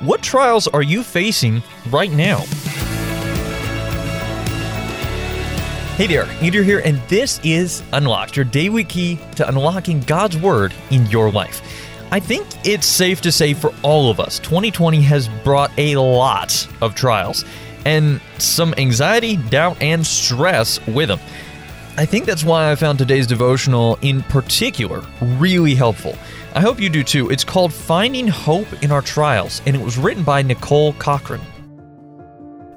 What trials are you facing right now? Hey there, Andrew here, and this is Unlocked, your daily key to unlocking God's Word in your life. I think it's safe to say for all of us, 2020 has brought a lot of trials and some anxiety, doubt, and stress with them. I think that's why I found today's devotional in particular really helpful. I hope you do too. It's called Finding Hope in Our Trials, and it was written by Nicole Cochran.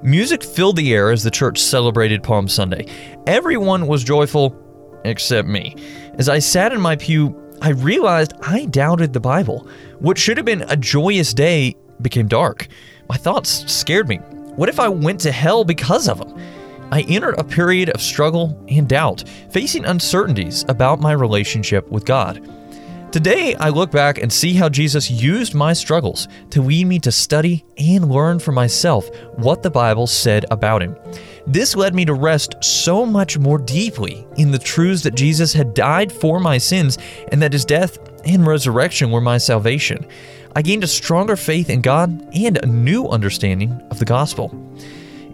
Music filled the air as the church celebrated Palm Sunday. Everyone was joyful except me. As I sat in my pew, I realized I doubted the Bible. What should have been a joyous day became dark. My thoughts scared me. What if I went to hell because of them? I entered a period of struggle and doubt, facing uncertainties about my relationship with God. Today, I look back and see how Jesus used my struggles to lead me to study and learn for myself what the Bible said about him. This led me to rest so much more deeply in the truths that Jesus had died for my sins and that his death and resurrection were my salvation. I gained a stronger faith in God and a new understanding of the gospel.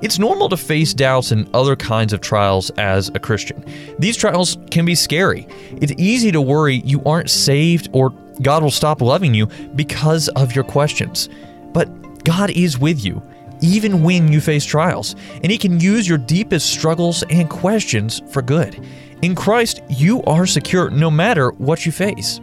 It's normal to face doubts and other kinds of trials as a Christian. These trials can be scary. It's easy to worry you aren't saved or God will stop loving you because of your questions. But God is with you, even when you face trials, and He can use your deepest struggles and questions for good. In Christ, you are secure no matter what you face.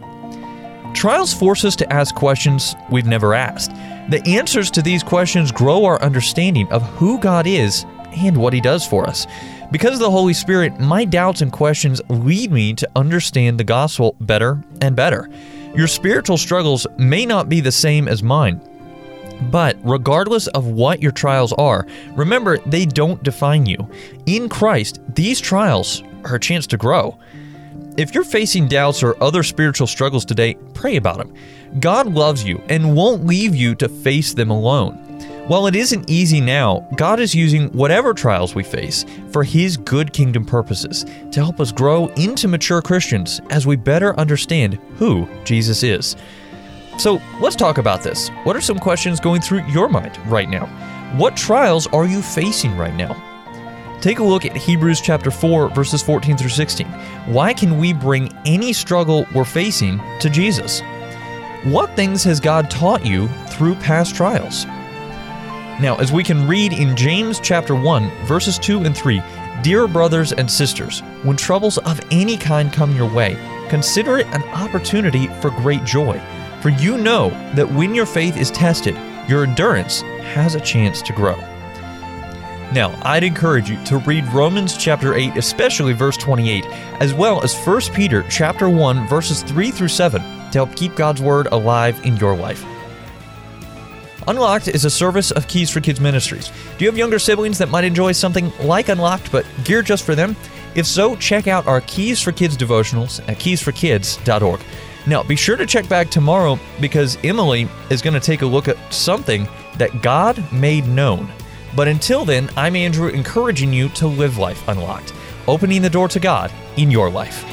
Trials force us to ask questions we've never asked. The answers to these questions grow our understanding of who God is and what He does for us. Because of the Holy Spirit, my doubts and questions lead me to understand the gospel better and better. Your spiritual struggles may not be the same as mine. But regardless of what your trials are, remember they don't define you. In Christ, these trials are a chance to grow. If you're facing doubts or other spiritual struggles today, pray about them. God loves you and won't leave you to face them alone. While it isn't easy now, God is using whatever trials we face for His good kingdom purposes to help us grow into mature Christians as we better understand who Jesus is. So let's talk about this. What are some questions going through your mind right now? What trials are you facing right now? Take a look at Hebrews chapter 4 verses 14 through 16. Why can we bring any struggle we're facing to Jesus? What things has God taught you through past trials? Now, as we can read in James chapter 1 verses 2 and 3, Dear brothers and sisters, when troubles of any kind come your way, consider it an opportunity for great joy. For you know that when your faith is tested, your endurance has a chance to grow. Now, I'd encourage you to read Romans chapter 8, especially verse 28, as well as 1 Peter chapter 1 verses 3 through 7 to help keep God's word alive in your life. Unlocked is a service of Keys for Kids Ministries. Do you have younger siblings that might enjoy something like Unlocked but geared just for them? If so, check out our Keys for Kids devotionals at keysforkids.org. Now, be sure to check back tomorrow because Emily is going to take a look at something that God made known. But until then, I'm Andrew encouraging you to live life unlocked, opening the door to God in your life.